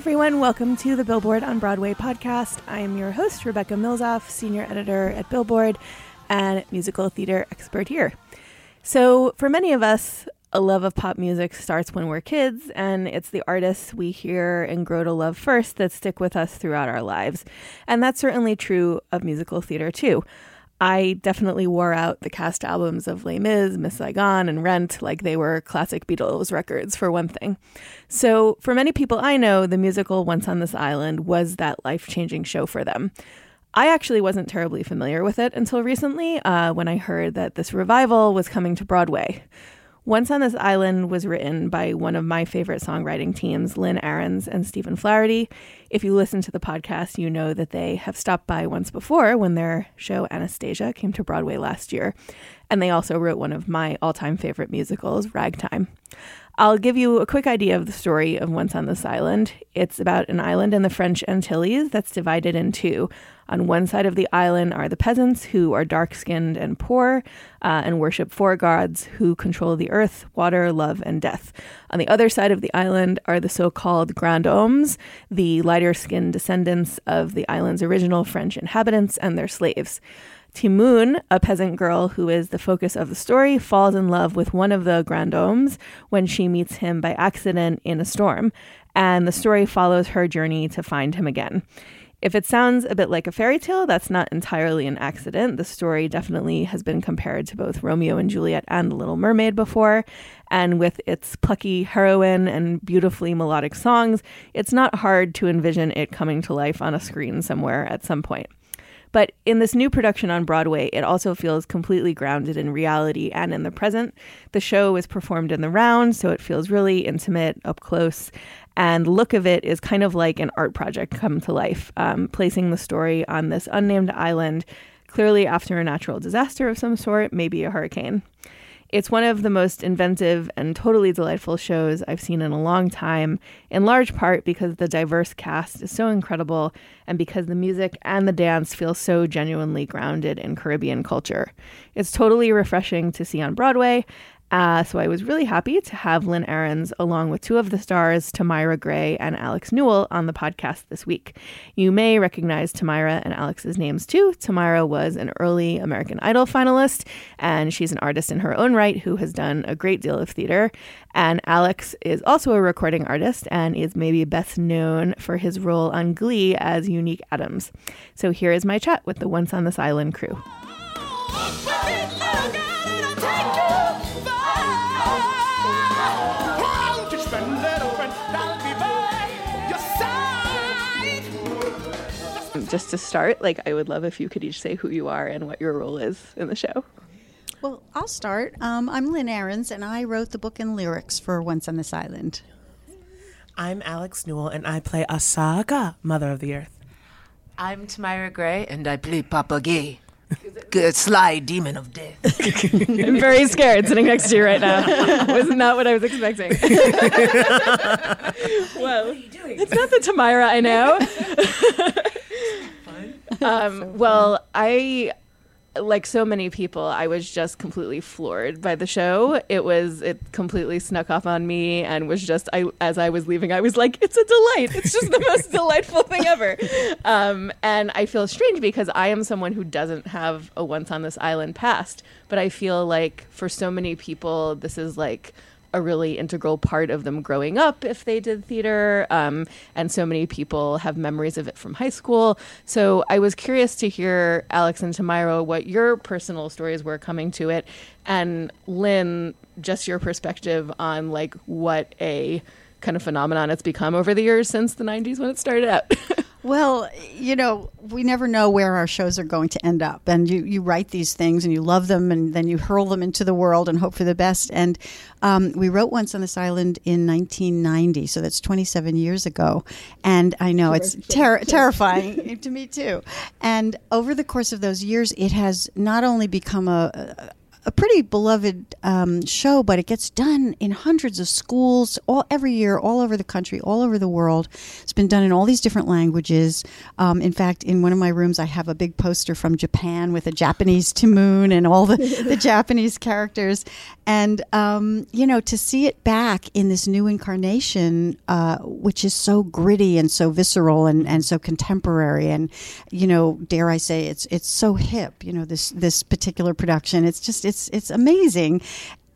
everyone. Welcome to the Billboard on Broadway podcast. I am your host, Rebecca Milzoff, senior editor at Billboard and musical theater expert here. So, for many of us, a love of pop music starts when we're kids, and it's the artists we hear and grow to love first that stick with us throughout our lives. And that's certainly true of musical theater, too. I definitely wore out the cast albums of Les Mis, Miss Saigon, and Rent like they were classic Beatles records, for one thing. So, for many people I know, the musical Once on This Island was that life changing show for them. I actually wasn't terribly familiar with it until recently uh, when I heard that this revival was coming to Broadway. Once on This Island was written by one of my favorite songwriting teams, Lynn Ahrens and Stephen Flaherty. If you listen to the podcast, you know that they have stopped by once before when their show Anastasia came to Broadway last year. And they also wrote one of my all time favorite musicals, Ragtime. I'll give you a quick idea of the story of Once on This Island. It's about an island in the French Antilles that's divided in two. On one side of the island are the peasants, who are dark skinned and poor, uh, and worship four gods who control the earth, water, love, and death. On the other side of the island are the so called Grand Hommes, the lighter skinned descendants of the island's original French inhabitants and their slaves. Ti Moune, a peasant girl who is the focus of the story, falls in love with one of the Grand Hommes when she meets him by accident in a storm, and the story follows her journey to find him again. If it sounds a bit like a fairy tale, that's not entirely an accident. The story definitely has been compared to both Romeo and Juliet and The Little Mermaid before. And with its plucky heroine and beautifully melodic songs, it's not hard to envision it coming to life on a screen somewhere at some point. But in this new production on Broadway, it also feels completely grounded in reality and in the present. The show is performed in the round, so it feels really intimate, up close. And look of it is kind of like an art project come to life, um, placing the story on this unnamed island, clearly after a natural disaster of some sort, maybe a hurricane. It's one of the most inventive and totally delightful shows I've seen in a long time, in large part because the diverse cast is so incredible and because the music and the dance feel so genuinely grounded in Caribbean culture. It's totally refreshing to see on Broadway. Uh, so I was really happy to have Lynn Ahrens along with two of the stars, Tamyra Gray and Alex Newell, on the podcast this week. You may recognize Tamyra and Alex's names too. Tamyra was an early American Idol finalist, and she's an artist in her own right who has done a great deal of theater. And Alex is also a recording artist and is maybe best known for his role on Glee as Unique Adams. So here is my chat with the Once on This Island crew. Just to start, like I would love if you could each say who you are and what your role is in the show. Well, I'll start. Um, I'm Lynn Ahrens, and I wrote the book and lyrics for Once on This Island. I'm Alex Newell, and I play Asaka, Mother of the Earth. I'm Tamyra Gray, and I play Papa Ge, good sly demon of death. I'm very scared sitting next to you right now. Wasn't what I was expecting? well, it's not the Tamyra I know. um, well, I like so many people, I was just completely floored by the show. It was it completely snuck up on me and was just I as I was leaving, I was like, it's a delight. It's just the most delightful thing ever. Um, and I feel strange because I am someone who doesn't have a once on this island past, but I feel like for so many people, this is like a really integral part of them growing up if they did theater. Um, and so many people have memories of it from high school. So I was curious to hear, Alex and Tamyra, what your personal stories were coming to it. And Lynn, just your perspective on like what a kind of phenomenon it's become over the years since the 90s when it started out. Well, you know, we never know where our shows are going to end up. And you, you write these things and you love them and then you hurl them into the world and hope for the best. And um, we wrote Once on this Island in 1990, so that's 27 years ago. And I know it's ter- terrifying to me too. And over the course of those years, it has not only become a, a pretty beloved um, show, but it gets done in hundreds of schools all every year, all over the country, all over the world. It's been done in all these different languages. Um, in fact, in one of my rooms, I have a big poster from Japan with a Japanese Ti Moune and all the, the Japanese characters. And um, you know, to see it back in this new incarnation, uh, which is so gritty and so visceral and, and so contemporary, and you know, dare I say, it's it's so hip. You know, this this particular production, it's just it's it's amazing.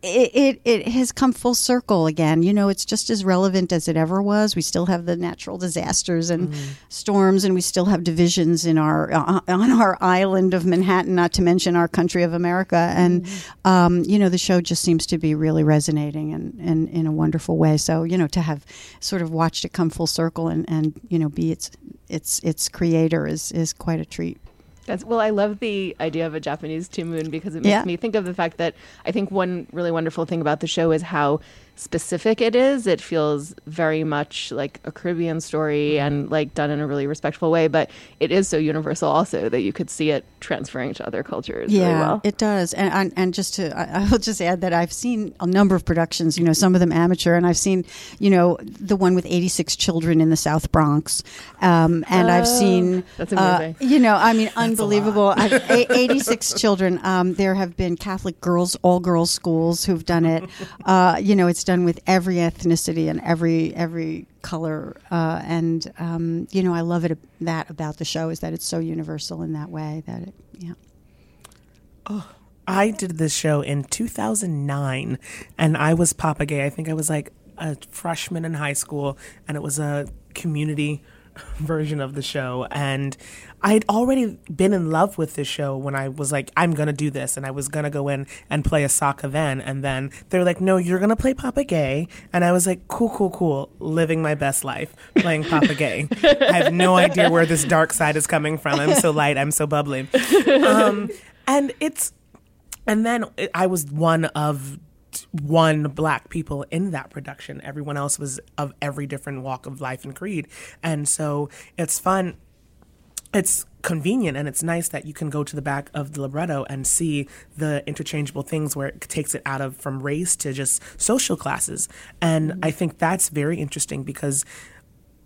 It, it, it has come full circle again. You know, it's just as relevant as it ever was. We still have the natural disasters and Mm-hmm. storms, and we still have divisions in our uh, on our island of Manhattan, not to mention our country of America. And Mm-hmm. um, you know, the show just seems to be really resonating and, and in a wonderful way. So you know, to have sort of watched it come full circle and, and you know be its its its creator is is quite a treat. That's, well, I love the idea of a Japanese two Ti Moune because it makes Yeah. me think of the fact that I think one really wonderful thing about the show is how specific it is. It feels very much like a Caribbean story and like done in a really respectful way, but it is so universal also that you could see it transferring to other cultures Yeah, really well. it does. And, and and just to, I, I will just add that I've seen a number of productions. You know, some of them amateur, and I've seen, you know, the one with eighty six children in the South Bronx, um, and I've Oh, seen, that's uh, amazing. you know, I mean, unbelievable. I've, a- eighty six children. Um, there have been Catholic girls, all girls schools who've done it. Uh, you know, it's done with every ethnicity and every every color, uh, and um, you know, I love it that about the show is that it's so universal in that way that it, yeah. Oh, I did this show in 2009, and I was Papa Ge. I think I was like a freshman in high school, and it was a community version of the show. And I had already been in love with this show when I was like, I'm gonna do this, and I was gonna go in and play Asaka then. And then they're like, No, you're gonna play Papa Ge. And I was like, Cool, cool, cool, living my best life, playing Papa Ge. I have no idea where this dark side is coming from. I'm so light, I'm so bubbly. Um, and it's and then it- I was one of one black people in that production. Everyone else was of every different walk of life and creed. And so it's fun. It's convenient and it's nice that you can go to the back of the libretto and see the interchangeable things where it takes it out of from race to just social classes. And I think that's very interesting because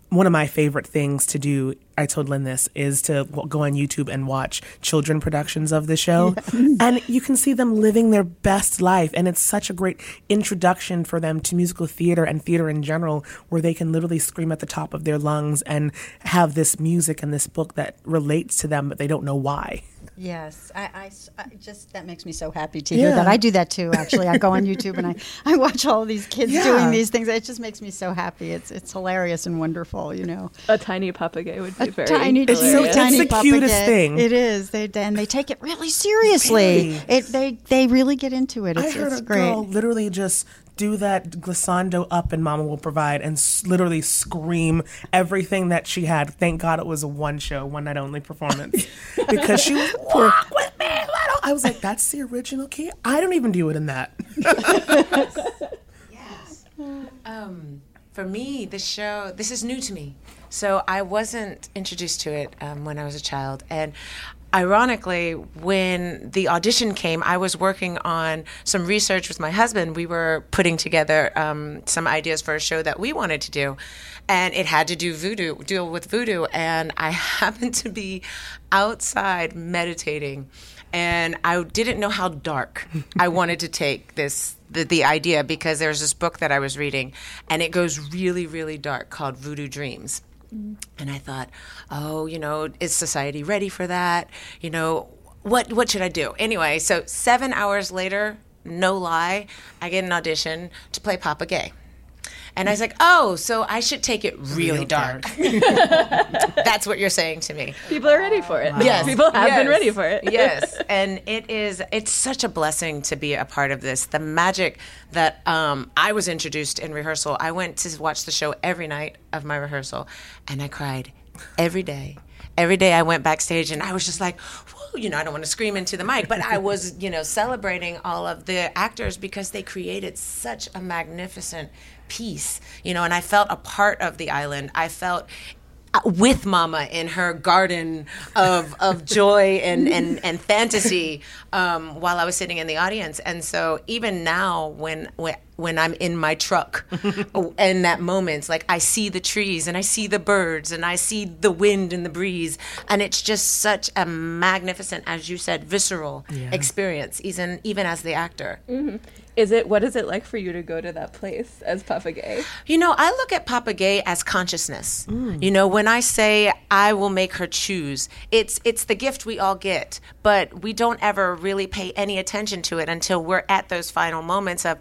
one of my favorite things to do, I told Lynn this, is to go on YouTube and watch children productions of the show. And you can see them living their best life. And it's such a great introduction for them to musical theater and theater in general, where they can literally scream at the top of their lungs and have this music and this book that relates to them, but they don't know why. Yes, I, I s- I just that makes me so happy to hear Yeah. that. I do that too. Actually, I go on YouTube and I, I watch all these kids Yeah. doing these things. It just makes me so happy. It's it's hilarious and wonderful. You know, a tiny papagay would be a very tiny, It's so- hilarious. it's tiny the cutest Gay. thing. It is. They and they take it really seriously. Very. It they they really get into it. It's, I heard it's a great. girl literally just do that glissando up and Mama Will Provide and s- literally scream everything that she had. Thank God it was a one show, one night only performance because she was walk with me, little. I was like, that's the original key. I don't even do it in that. Yes. Um, for me, the show, this is new to me. So I wasn't introduced to it um, when I was a child. And ironically, when the audition came, I was working on some research with my husband. We were putting together um, some ideas for a show that we wanted to do. And it had to do voodoo, deal with voodoo. And I happened to be outside meditating. and I didn't know how dark I wanted to take this the, the idea because there's this book that I was reading, and it goes really really dark called Voodoo Dreams. Mm-hmm. And I thought, oh, you know, is society ready for that? You know, what what should I do? Anyway, so seven hours later, no lie, I get an audition to play Papa Ge. And I was like, oh, so I should take it really dark. That's what you're saying to me. People are ready for it. Yes. People have been ready for it. yes. And it is it's such a blessing to be a part of this. The magic that um, I was introduced in rehearsal. I went to watch the show every night of my rehearsal and I cried every day. Every day I went backstage and I was just like, "Whoa," you know, I don't want to scream into the mic, but I was, you know, celebrating all of the actors because they created such a magnificent piece, you know, and I felt a part of the island. I felt uh, with Mama in her garden of of joy and and and fantasy um, while I was sitting in the audience. And so even now, when when when I'm in my truck, oh, in that moment, like I see the trees and I see the birds and I see the wind and the breeze, and it's just such a magnificent, as you said, visceral experience, even even as the actor. Mm-hmm. Is it what is it like for you to go to that place as Papa Ge? You know, I look at Papa Ge as consciousness. Mm. You know, when I say I will make her choose, it's it's the gift we all get, but we don't ever really pay any attention to it until we're at those final moments of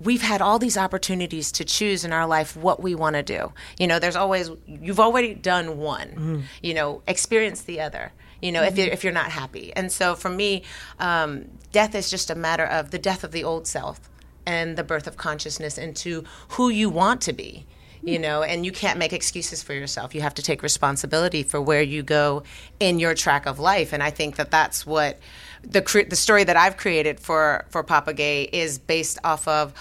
we've had all these opportunities to choose in our life what we want to do. You know, there's always you've already done one. Mm-hmm. You know, experience the other. You know, if mm-hmm. you're if you're not happy, and so for me, um, death is just a matter of the death of the old self and the birth of consciousness into who you want to be. You mm. know, and you can't make excuses for yourself. You have to take responsibility for where you go in your track of life. And I think that that's what the cre- the story that I've created for for Papa Ge is based off of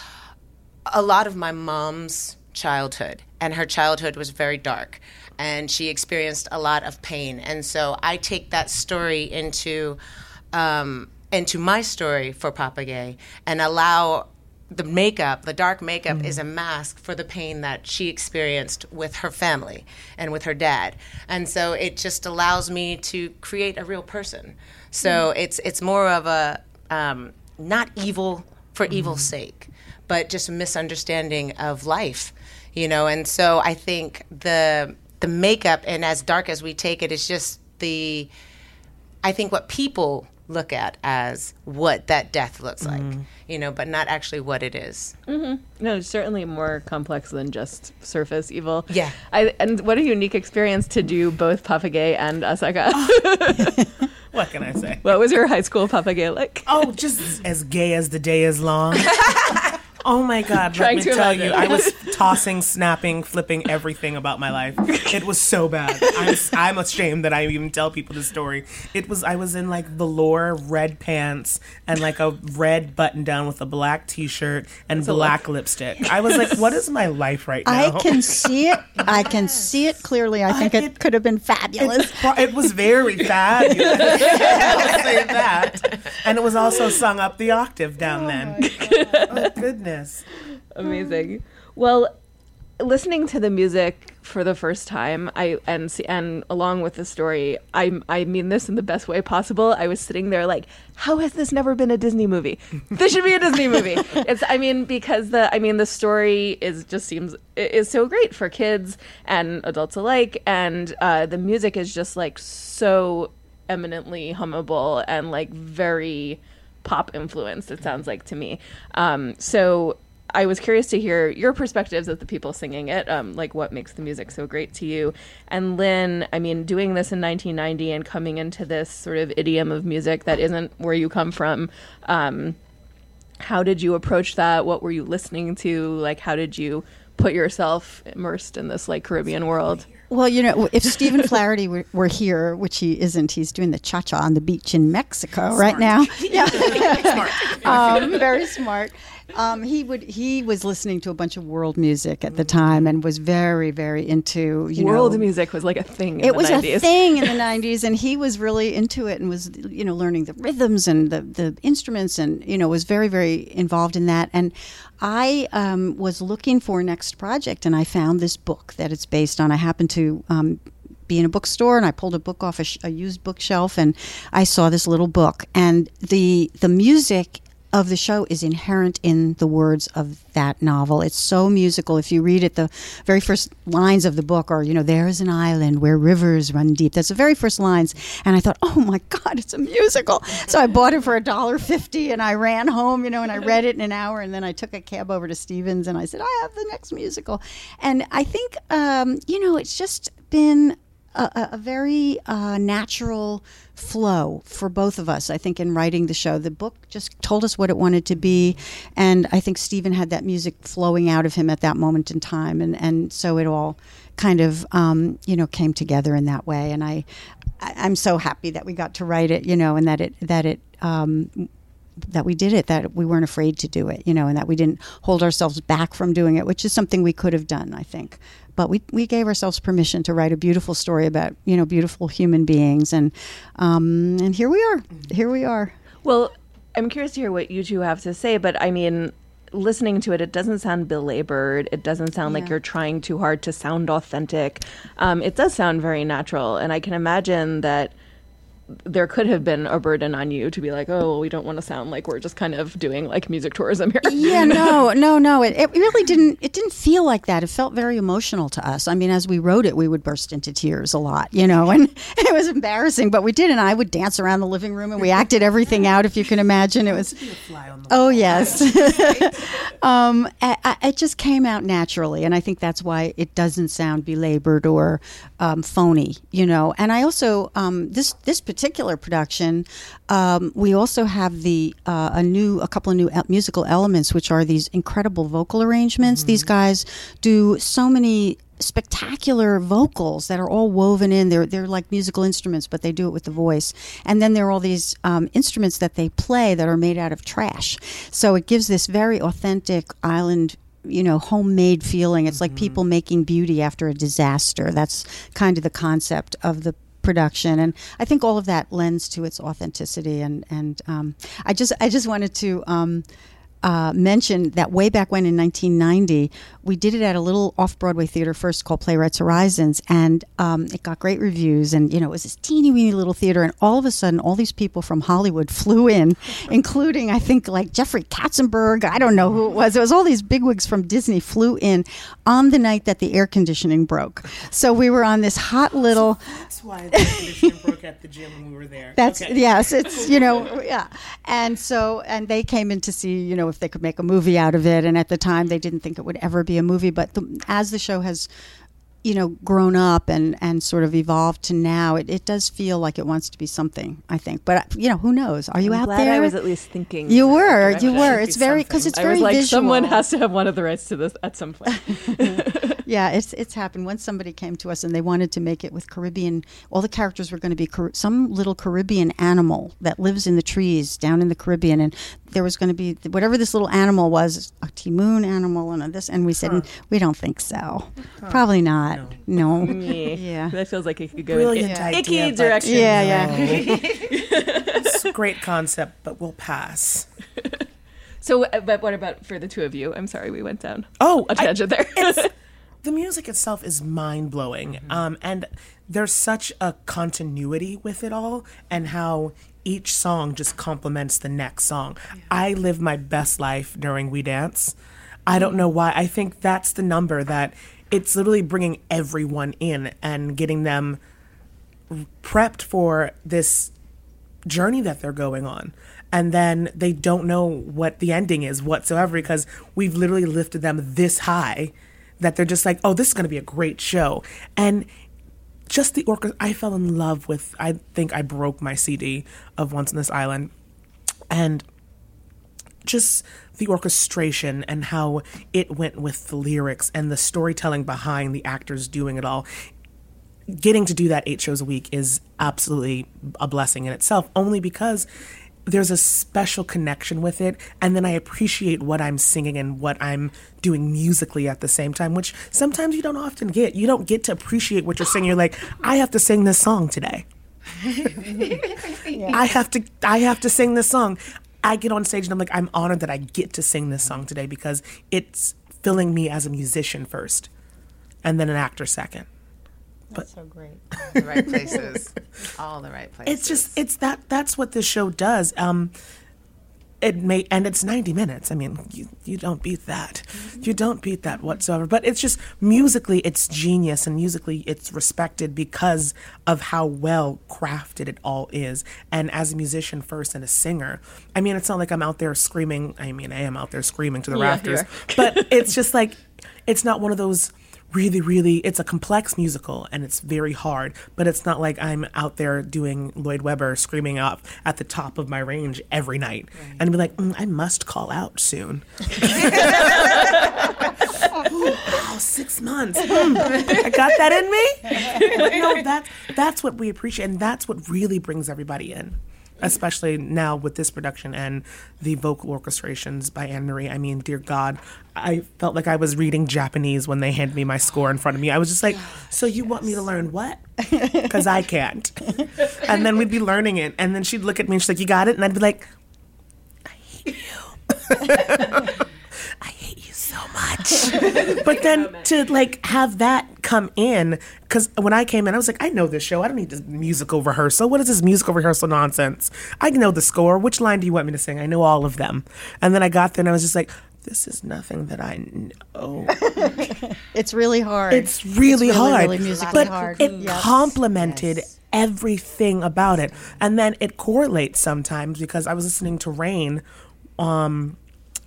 a lot of my mom's childhood, and her childhood was very dark, and she experienced a lot of pain, and so I take that story into um, into my story for Papa Ge and allow the makeup, the dark makeup, is a mask for the pain that she experienced with her family and with her dad, and so it just allows me to create a real person. So mm. it's it's more of a um, not evil for mm-hmm. evil's sake, but just a misunderstanding of life, you know. And so I think the the makeup and as dark as we take it is just the I think what people look at as what that death looks like, mm-hmm. you know, but not actually what it is. Mm-hmm. No, it's certainly more complex than just surface evil. Yeah. I, and what a unique experience to do both Papa Ge and Asaka. What can I say? what was your high school Papa Ge like? Oh, just as gay as the day is long. Oh my God! Let me to tell imagine. you, I was tossing, snapping, flipping everything about my life. It was so bad. I'm, I'm ashamed that I even tell people this story. It was I was in like velour red pants and like a red button down with a black T-shirt and black lipstick. I was like, what is my life right now? I can see it. I can see it clearly. I think it it- could have been fabulous. Well, it was very fabulous. I'll say that. And it was also sung up the octave down then. Oh, goodness. Amazing. Well, listening to the music for the first time, I and and along with the story, I I mean this in the best way possible. I was sitting there like, how has this never been a Disney movie? This should be a Disney movie. It's I mean because the I mean the story is just seems is so great for kids and adults alike, and uh, the music is just like so eminently hummable and like very pop influenced it sounds like to me. Um, so i was curious to hear your perspectives of the people singing it um, like what makes the music so great to you. And lynn i mean doing this in 1990 and coming into this sort of idiom of music that isn't where you come from um, how did you approach that? What were you listening to? Like how did you put yourself immersed in this like caribbean world Well, you know, if Stephen Flaherty were, were here, which he isn't, he's doing the cha cha on the beach in Mexico right now. Yeah, um, very smart. Um, he would. He was listening to a bunch of world music at the time and was very, very into you world know, music was like a thing in it was 90s a thing in the 90s and he was really into it and was you know learning the rhythms and the, the instruments and you know was very very involved in that and i um, was looking for a next project and i found this book that it's based on i happened to um, be in a bookstore and I pulled a book off a, sh- a used bookshelf and I saw this little book and the the music of the show is inherent in the words of that novel. It's so musical. If you read it, the very first lines of the book are, you know, there is an island where rivers run deep. That's the very first lines. And I thought, oh my God, it's a musical. So I bought it for a dollar fifty and I ran home, you know, and I read it in an hour. And then I took a cab over to Stephen's and I said, I have the next musical. And I think, um, you know, it's just been a, a very uh, natural flow for both of us. I think in writing the show, the book just told us what it wanted to be, and I think Stephen had that music flowing out of him at that moment in time, and and so it all kind of um, you know came together in that way. And I, I'm so happy that we got to write it, you know, and that it that it. Um, that we did it, that we weren't afraid to do it, you know, and that we didn't hold ourselves back from doing it, which is something we could have done, I think but we, we gave ourselves permission to write a beautiful story about you know beautiful human beings. And um, and here we are. Here we are. Well, I'm curious to hear what you two have to say, but I mean, listening to it, it doesn't sound belabored. It doesn't sound like you're trying too hard to sound authentic. Um, it does sound very natural, and I can imagine that there could have been a burden on you to be like, oh, well, we don't want to sound like we're just kind of doing like music tourism here. yeah no no no it, it really didn't it didn't feel like that. It felt very emotional to us. I mean as we wrote it we would burst into tears a lot you know and it was embarrassing but we did and i would dance around the living room and we acted everything out if you can imagine. It was oh yes. Um, I, I, it just came out naturally and i think that's why it doesn't sound belabored or um, phony you know and i also um, this this particular production um, we also have the uh, a new a couple of new musical elements which are these incredible vocal arrangements these guys do so many spectacular vocals that are all woven in. They're they're like musical instruments, but they do it with the voice. And then there are all these um, instruments that they play that are made out of trash. So it gives this very authentic island. You know, homemade feeling. It's like people making beauty after a disaster. That's kind of the concept of the production, and I think all of that lends to its authenticity. And and um, I just I just wanted to. Um, uh, mention that way back when in 1990, we did it at a little off Broadway theater first called Playwrights Horizons, and um, it got great reviews. And you know, it was this teeny weeny little theater, and all of a sudden, all these people from Hollywood flew in, including I think like Jeffrey Katzenberg. I don't know who it was. It was all these bigwigs from Disney flew in on the night that the air conditioning broke. So we were on this hot little. That's why the air conditioning broke at the gym when we were there. That's Okay. yes, it's you know yeah, and so and they came in to see you know if they could make a movie out of it, and at the time they didn't think it would ever be a movie, but the, as the show has you know grown up and and sort of evolved to now, it, it does feel like it wants to be something. I think, but uh, you know who knows? Are you I'm out glad there? I was at least thinking. you were, you were. It's very because it's I very was like, visual. someone has to have one of the rights to this at some point. yeah, it's it's happened. Once somebody came to us and they wanted to make it with Caribbean. All the characters were going to be Car- some little Caribbean animal that lives in the trees down in the Caribbean, and there was going to be whatever this little animal was, a Ti Moune animal, and this. And we said we don't think so. Probably not. No. Yeah. That feels like it could go Brilliant in idea, icky but- direction. Yeah, yeah. It's a great concept, but we'll pass. So, uh, but what about for the two of you? I'm sorry, we went down Oh, a tangent there. it's- the music itself is mind blowing, um, and there's such a continuity with it all, and how each song just complements the next song. I live my best life during We Dance. I don't know why. I think that's the number that it's literally bringing everyone in and getting them prepped for this journey that they're going on. And then they don't know what the ending is whatsoever because we've literally lifted them this high that they're just like, oh, this is going to be a great show. And just the orchestra, I fell in love with, I think I broke my CD of Once in This Island. And just the orchestration and how it went with the lyrics and the storytelling behind the actors doing it all getting to do that eight shows a week is absolutely a blessing in itself, only because there's a special connection with it. And then I appreciate what I'm singing and what I'm doing musically at the same time, which sometimes you don't often get. You don't get to appreciate what you're singing. You're like, I have to sing this song today. I have to I have to sing this song. I get on stage and I'm like, I'm honored that I get to sing this song today because it's filling me as a musician first and then an actor second That's so great. the right places, all the right places. it's just it's that that's what this show does. Um it may and it's 90 minutes. I mean you, you don't beat that. You don't beat that whatsoever. But it's just musically it's genius and musically it's respected because of how well crafted it all is. And as a musician first and a singer i mean it's not like i'm out there screaming i mean i am out there screaming to the Yeah, rafters. but it's just like it's not one of those really really it's a complex musical and it's very hard but it's not like i'm out there doing lloyd webber screaming up at the top of my range every night and be like mm, i must call out soon. Ooh, wow six months. Mm, i got that in me? No that's that's what we appreciate and that's what really brings everybody in especially now with this production and the vocal orchestrations by AnnMarie. I mean, dear God, I felt like I was reading Japanese when they handed me my score in front of me. I was just like, so you want me to learn what? Because I can't. And then we'd be learning it. And then she'd look at me and she's like, you got it? And I'd be like, I hate you. I hate you so much. but then to like have that come in, because when I came in, I was like, I know this show. I don't need this musical rehearsal. What is this musical rehearsal nonsense? I know the score. Which line do you want me to sing? I know all of them. And then I got there and I was just like, this is nothing that I know. It's really hard. It's really, hard. Really musically but hard. it Yes. complemented everything about it. And then it correlates sometimes because I was listening to Rain um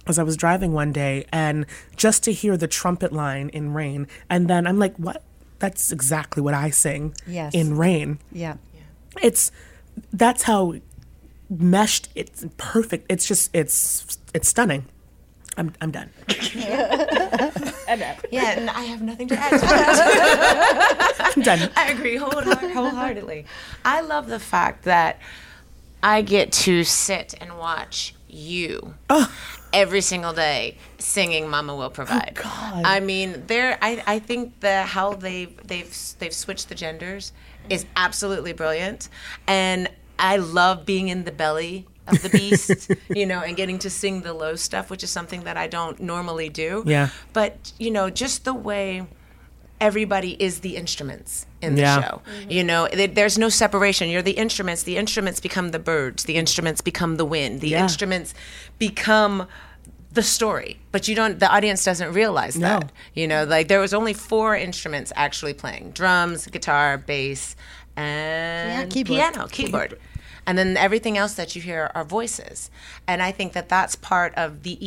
as I was driving one day and just to hear the trumpet line in Rain and then I'm like, what? That's exactly what I sing Yes. in Rain. Yeah. It's that's how meshed it's perfect. It's just it's it's stunning. I'm I'm done. yeah, and I have nothing to add to that. I'm done. I agree wholeheart- wholeheartedly. I love the fact that I get to sit and watch you every single day singing "Mama Will oh, Provide." God. I mean, there. I, I think the how they've they've they've switched the genders is absolutely brilliant, and I love being in the belly of the beast, you know, and getting to sing the low stuff, which is something that I don't normally do. Yeah. But you know, just the way everybody is the instruments in the Yeah. show. You know, th- there's no separation. You're the instruments. The instruments become the birds. The instruments become the wind. The Yeah. instruments become the story. But you don't. The audience doesn't realize that. You know, like there was only four instruments actually playing: drums, guitar, bass, and keyboard. piano, keyboard. And then everything else that you hear are voices. And I think that that's part of the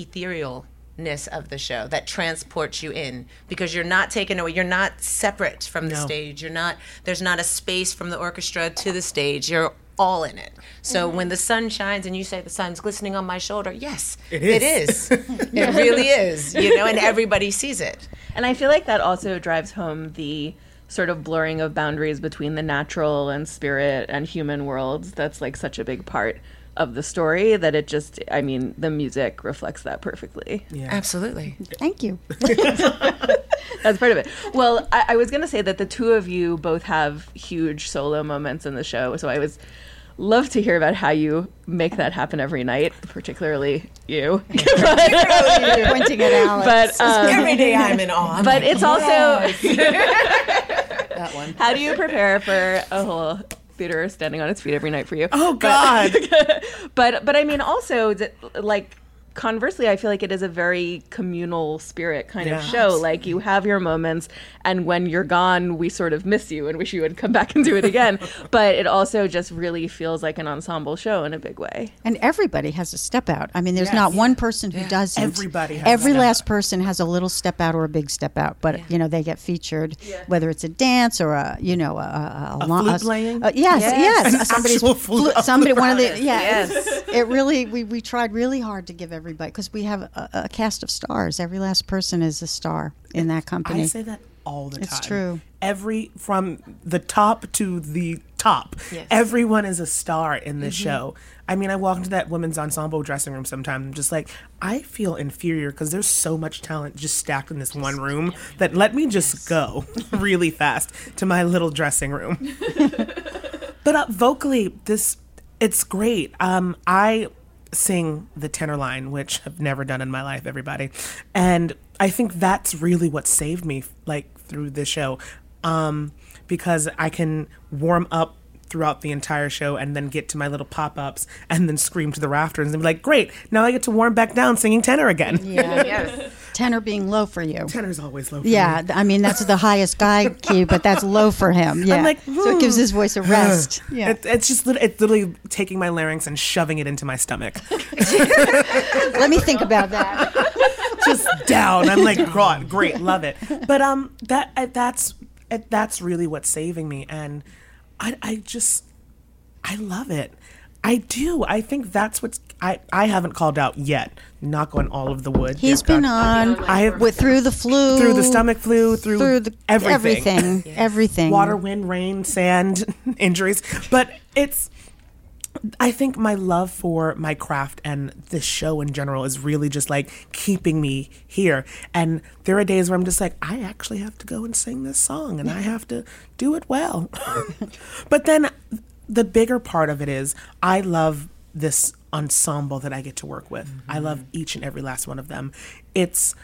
etherealness of the show that transports you in because you're not taken away. You're not separate from the No. stage. You're not, there's not a space from the orchestra to the stage. You're all in it. So mm-hmm. when the sun shines and you say the sun's glistening on my shoulder, yes, It It is. is. it really is, you know, and everybody sees it. And I feel like that also drives home the sort of blurring of boundaries between the natural and spirit and human worlds. That's like such a big part of the story that it just, I mean, the music reflects that perfectly. yeah. Absolutely. Thank you. That's part of it. Well, I, I was going to say that the two of you both have huge solo moments in the show. So I was love to hear about how you make that happen every night, particularly you. Pointing at Alex. but um, Every day I'm in awe. I'm but like, it's also that one. how do you prepare for a whole theater standing on its feet every night for you? Oh God. but but I mean also like conversely I feel like it is a very communal spirit kind of Yeah. show like you have your moments and when you're gone we sort of miss you and wish you would come back and do it again but it also just really feels like an ensemble show in a big way And everybody has a step out. I mean, there's not one person who doesn't. Everybody has Every a step last out. person has a little step out or a big step out. But you know, they get featured, whether it's a dance or a you know a, a, a, lo- flute s- playing? uh, yes, yes. An Somebody's actual flute- a somebody flute one of the artist. yeah. Yes. It really we we tried really hard to give everybody because we have a, a cast of stars. Every last person is a star in that company. I say that all the time. It's true. Every from the top to the top, Yes. everyone is a star in this Mm-hmm. show. I mean, I walk into that women's ensemble dressing room sometimes. I'm just like, I feel inferior because there's so much talent just stacked in this one room that let me just go really fast to my little dressing room. but uh, vocally, this it's great. Um, I sing the tenor line, which I've never done in my life, everybody, and I think that's really what saved me, like through this show, um, because I can warm up throughout the entire show and then get to my little pop-ups and then scream to the rafters and be like, great, now I get to warm back down singing tenor again. Yeah. Tenor being low for you. Tenor's always low for Yeah, me. I mean that's the highest guy key, but that's low for him. Yeah, like, so it gives his voice a rest. Yeah, It, it's just it's literally taking my larynx and shoving it into my stomach. let me think about that. just down. I'm like, God, great, love it. But um, that uh, that's uh, that's really what's saving me, and I I just I love it. I do. I think that's what's I I haven't called out yet. Knock on all of the wood. He's dear been God. on I have with through the flu, through the stomach flu, through, through the everything, everything, everything. water, wind, rain, sand, injuries. But it's, I think my love for my craft and this show in general is really just like keeping me here. And there are days where I'm just like, I actually have to go and sing this song and I have to do it well. but then the bigger part of it is I love this ensemble that I get to work with. I mm-hmm. love each and every last one of them. It's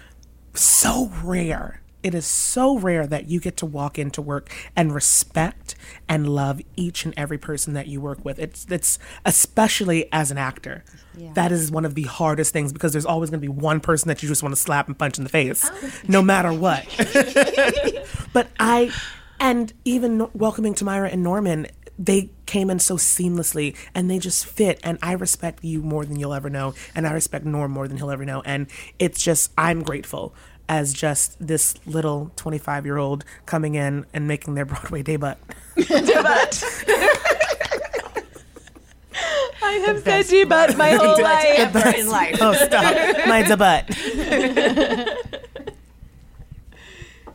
so rare. It is so rare that you get to walk into work and respect and love each and every person that you work with. It's it's especially as an actor. That is one of the hardest things because there's always going to be one person that you just want to slap and punch in the face, oh. no matter what. but I, and even welcoming Tamyra and Norman, they came in so seamlessly and they just fit. And I respect you more than you'll ever know, and I respect Norm more than he'll ever know. And it's just, I'm grateful as just this little 25 year old coming in and making their Broadway debut. debut. I have said debut my whole life. Ever in life. Oh, stop. My debut.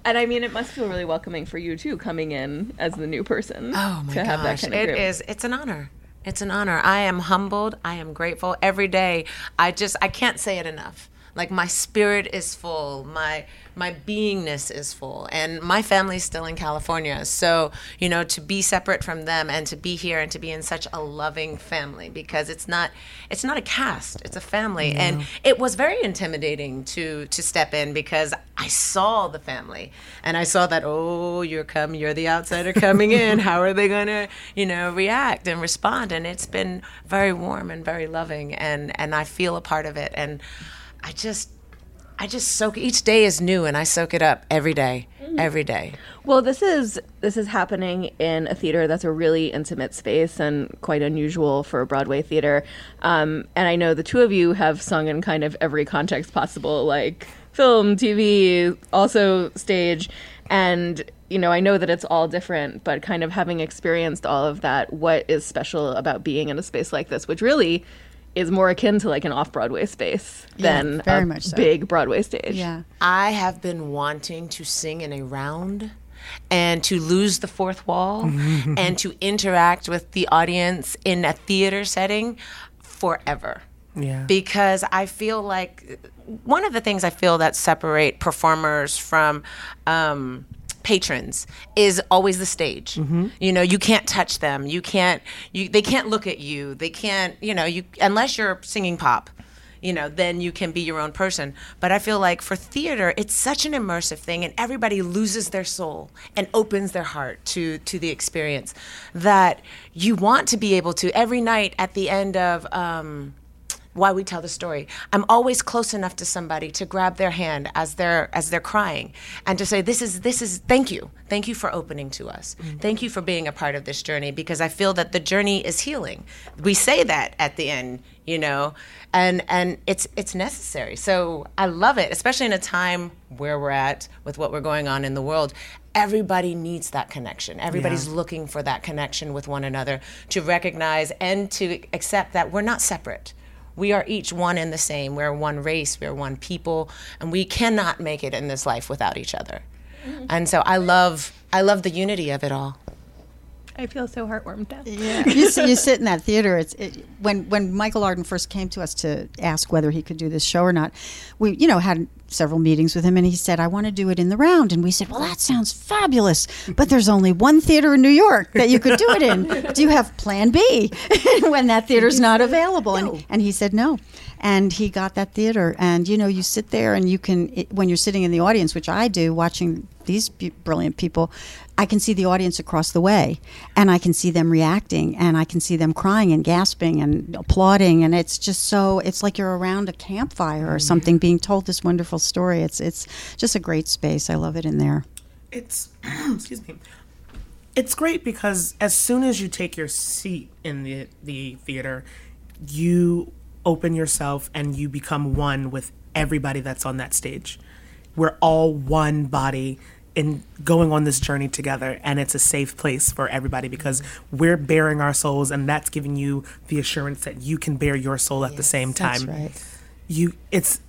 And I mean, it must feel really welcoming for you too, coming in as the new person. Oh my to have that gosh, kind of it group. is. It's an honor. It's an honor. I am humbled. I am grateful every day. I just I can't say it enough. Like my spirit is full. My my beingness is full, and my family's still in California. So you know, to be separate from them and to be here and to be in such a loving family because it's not it's not a cast. It's a family, and it was very intimidating to to step in because I saw the family and I saw that oh you're come you're the outsider coming in. How are they gonna you know react and respond? And it's been very warm and very loving, and and I feel a part of it, and I just. I just soak each day is new and I soak it up every day, every day. Well, this is this is happening in a theater that's a really intimate space and quite unusual for a Broadway theater. Um, and I know the two of you have sung in kind of every context possible, like film, TV, also stage, and you know I know that it's all different. But kind of having experienced all of that, what is special about being in a space like this, which really is more akin to like an off Broadway space Yeah, than very a much so. big Broadway stage. Yeah. I have been wanting to sing in a round and to lose the fourth wall and to interact with the audience in a theater setting forever. Yeah. Because I feel like one of the things I feel that separate performers from um, patrons is always the stage. You know, you can't touch them. You can't. You they can't look at you. They can't. You know, you unless you're singing pop you know, then you can be your own person. But I feel like for theater, it's such an immersive thing, and everybody loses their soul and opens their heart to to the experience that you want to be able to every night at the end of. Um, why we tell the story. I'm always close enough to somebody to grab their hand as they're as they're crying and to say this is this is thank you. Thank you for opening to us. Mm-hmm. Thank you for being a part of this journey because I feel that the journey is healing. We say that at the end, you know, and and it's it's necessary. So I love it, especially in a time where we're at with what we're going on in the world. Everybody needs that connection. Everybody's looking for that connection with one another to recognize and to accept that we're not separate we are each one and the same. We're one race, we're one people, and we cannot make it in this life without each other. Mm-hmm. And so I love I love the unity of it all. I feel so heartwarmed now. Yeah, you, you sit in that theater. It's it, when when Michael Arden first came to us to ask whether he could do this show or not. We you know had several meetings with him, and he said, "I want to do it in the round." And we said, "Well, that sounds fabulous, but there's only one theater in New York that you could do it in. Do you have Plan B when that theater's not available?" And and he said no. And he got that theater, and you know, you sit there and you can, it, when you're sitting in the audience, which I do, watching these b- brilliant people, I can see the audience across the way, and I can see them reacting, and I can see them crying and gasping and applauding, and it's just so. It's like you're around a campfire or something, being told this wonderful story. It's it's just a great space. I love it in there. it's excuse me it's great because as soon as you take your seat in the the theater you open yourself and you become one with everybody that's on that stage we're all one body in going on this journey together and it's a safe place for everybody because we're bearing our souls and that's giving you the assurance that you can bear your soul at the same time That's right. you it's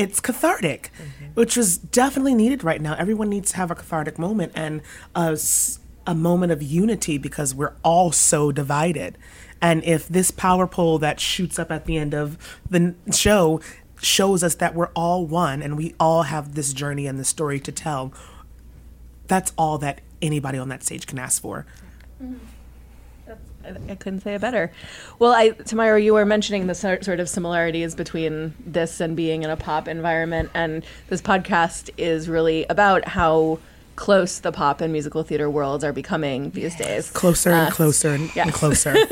it's cathartic, mm-hmm. which is definitely needed right now. Everyone needs to have a cathartic moment and a, a moment of unity because we're all so divided. And if this power pole that shoots up at the end of the show shows us that we're all one and we all have this journey and this story to tell, that's all that anybody on that stage can ask for. I, I couldn't say it better. Well, I, Tamyra, you were mentioning the sort of similarities between this and being in a pop environment, and this podcast is really about how close the pop and musical theater worlds are becoming these days. Closer and Uh, closer and, yes. and closer.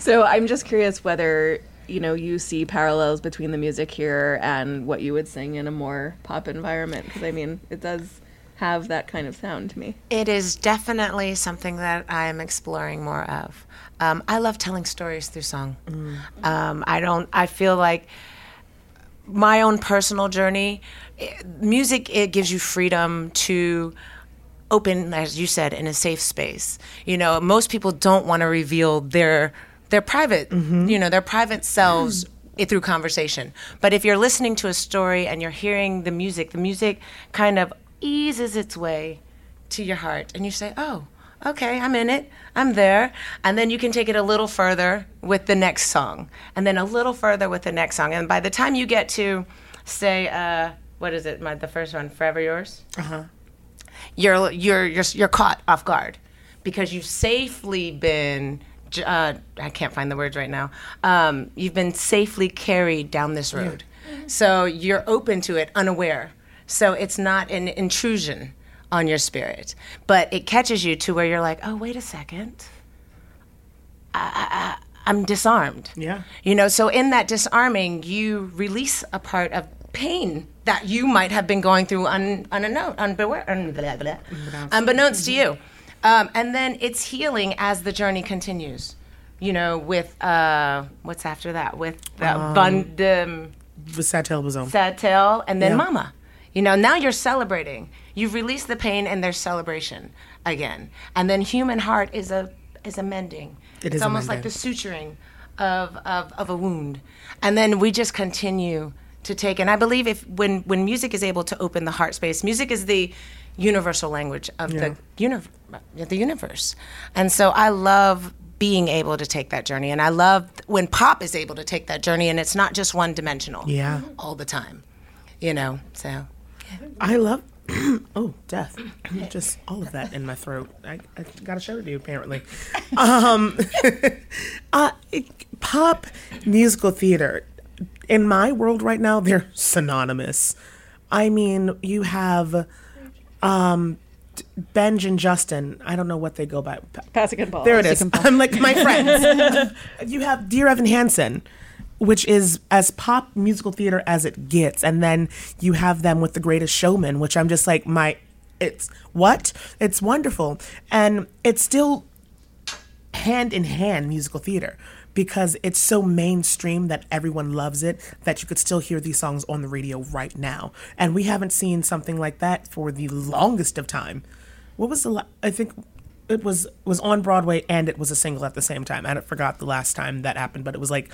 So I'm just curious whether you know you see parallels between the music here and what you would sing in a more pop environment, because I mean it does have that kind of sound to me. It is definitely something that I am exploring more of. Um, I love telling stories through song. Um, I don't. I feel like my own personal journey. i music it gives you freedom to open, as you said, in a safe space. You know, most people don't want to reveal their their private, you know, their private selves through conversation. But if you're listening to a story and you're hearing the music, the music kind of eases its way to your heart, and you say, "Oh, okay, I'm in it. I'm there." And then you can take it a little further with the next song, and then a little further with the next song. And by the time you get to, say, uh, what is it? My the first one, "Forever Yours." you're you're you're you're caught off guard because you've safely been uh, I can't find the words right now. Um, you've been safely carried down this road, so you're open to it, unaware. So it's not an intrusion on your spirit, but it catches you to where you're like, oh wait a second, I, I, I'm disarmed. Yeah. You know, so in that disarming, you release a part of pain that you might have been going through un, unknown, unbeware, un, blah, blah, unbeknownst to you. Um, and then it's healing as the journey continues. You know, with uh, what's after that? With the um, With Satel was on. sad and then Yeah. mama. You know, now you're celebrating. You've released the pain, and there's celebration again. And then human heart is a is a mending. It it's is almost like the suturing of, of of a wound. And then we just continue to take. And I believe if when when music is able to open the heart space, music is the universal language of the universe, the universe. And so I love being able to take that journey, and I love when pop is able to take that journey, and it's not just one dimensional Yeah. all the time. You know, so I love. oh, death! Just all of that in my throat. I, I got to show it to you. Apparently, um, uh, it- pop musical theater. In my world right now, they're synonymous. I mean, you have um, Benj and Justin. I don't know what they go by. Pasek and Paul. There it is. I'm like my friends. you have Dear Evan Hansen, which is as pop musical theater as it gets, and then you have them with The Greatest Showman, which I'm just like my. It's what? It's wonderful, and it's still hand in hand musical theater because it's so mainstream that everyone loves it that you could still hear these songs on the radio right now. And we haven't seen something like that for the longest of time. What was the la- I think it was was on Broadway and it was a single at the same time. I forgot the last time that happened, but it was like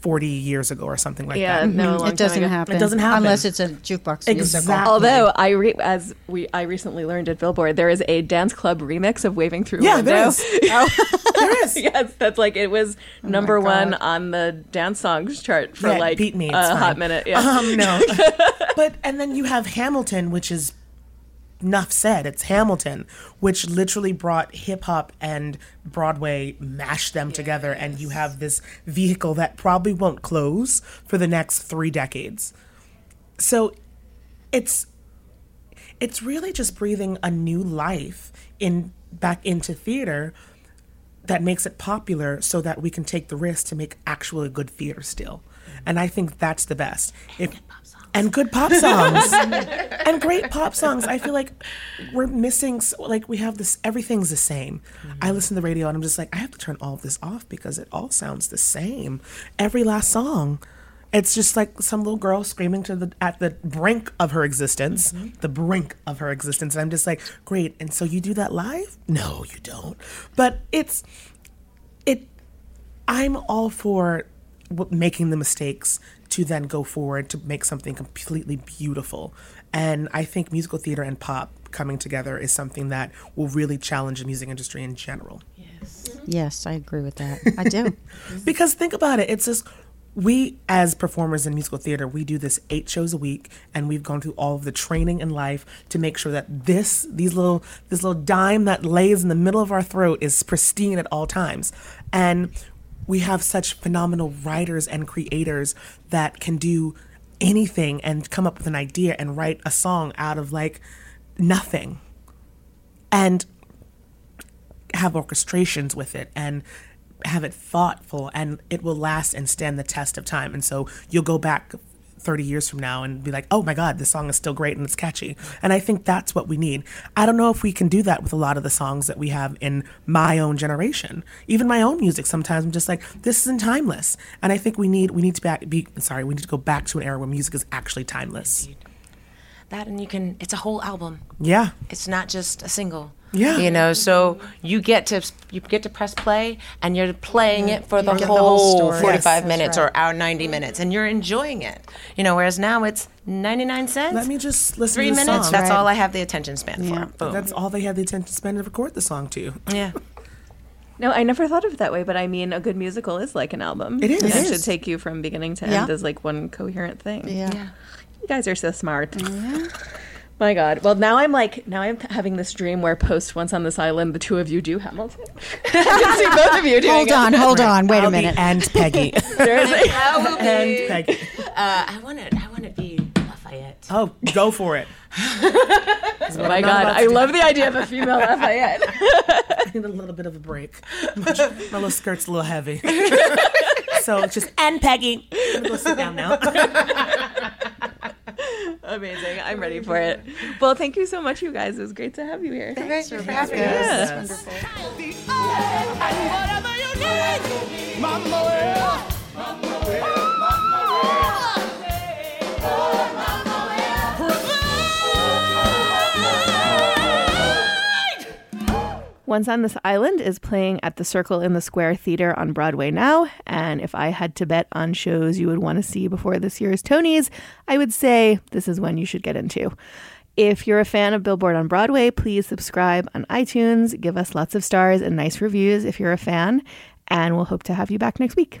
40 years ago or something like Yeah, that. no, a long It doesn't time happen. It doesn't happen. unless it's a jukebox musical. Exactly. Although I, re- as we, I recently learned at Billboard, there is a dance club remix of "Waving Through a Yeah, Window." there is. there is. yes, that's like it was number one on the dance songs chart for Yeah, like beat me. a It's hot minute. Yeah. Um, no. but and then you have Hamilton, which is enough said. It's Hamilton, which literally brought hip hop and Broadway, mashed them together, and you have this vehicle that probably won't close for the next three decades. So it's it's really just breathing a new life in back into theater that makes it popular so that we can take the risk to make actually good theater still. Mm-hmm. And I think that's the best. If and good pop songs and great pop songs. I feel like we're missing like we have this everything's the same. I mm-hmm. listen to the radio and I'm just like I have to turn all of this off because it all sounds the same. Every last song. It's just like some little girl screaming to the at the brink of her existence, mm-hmm. the brink of her existence. And I'm just like, great. And so you do that live? No, you don't. But it's it I'm all for making the mistakes to then go forward to make something completely beautiful. And I think musical theater and pop coming together is something that will really challenge the music industry in general. Yes. Mm-hmm. Yes, I agree with that. I do. Because think about it, it's just we as performers in musical theater, we do this eight shows a week and we've gone through all of the training in life to make sure that this these little this little dime that lays in the middle of our throat is pristine at all times. And we have such phenomenal writers and creators that can do anything and come up with an idea and write a song out of like nothing. And have orchestrations with it and have it thoughtful and it will last and stand the test of time. And so you'll go back 30 years from now and be like, oh my God, this song is still great and it's catchy. And I think that's what we need. I don't know if we can do that with a lot of the songs that we have in my own generation. Even my own music, sometimes I'm just like, this isn't timeless. And I think we need, we need to be, sorry, we need to go back to an era where music is actually timeless. That and you can. It's a whole album. Yeah. It's not just a single. Yeah. You know, so you get to you get to press play and you're playing it for the get the whole, whole 45 Yes, minutes right. or hour 90 minutes and you're enjoying it. You know, whereas now it's 99 cents. Let me just listen 3 to the minutes. song. That's Right. all I have the attention span Yeah. for. Boom. That's all they have the attention span to record the song to. yeah. No, I never thought of it that way, but I mean, a good musical is like an album. It is. And It it should take you from beginning to Yeah. end as like one coherent thing. Yeah. You guys are so smart. My God. Well, now I'm like, now I'm having this dream where post Once on This Island, the two of you do Hamilton. I can see both of you doing Hold it. on, hold on. Wait a I'll be minute. and Peggy. Seriously. and Peggy. Uh, I want to I want to be Lafayette. Oh, go for it. Oh my God. I love the idea of a female Lafayette. I need a little bit of a break. My, my little skirt's a little heavy. so it's just, and Peggy. I'm gonna go sit down now. Amazing. I'm ready for it. Well, thank you so much, you guys. It was great to have you here. Thanks for having us. Once on This Island is playing at the Circle in the Square Theater on Broadway now. And if I had to bet on shows you would want to see before this year's Tonys, I would say this is one you should get into. If you're a fan of Billboard on Broadway, please subscribe on iTunes, give us lots of stars and nice reviews if you're a fan, and we'll hope to have you back next week.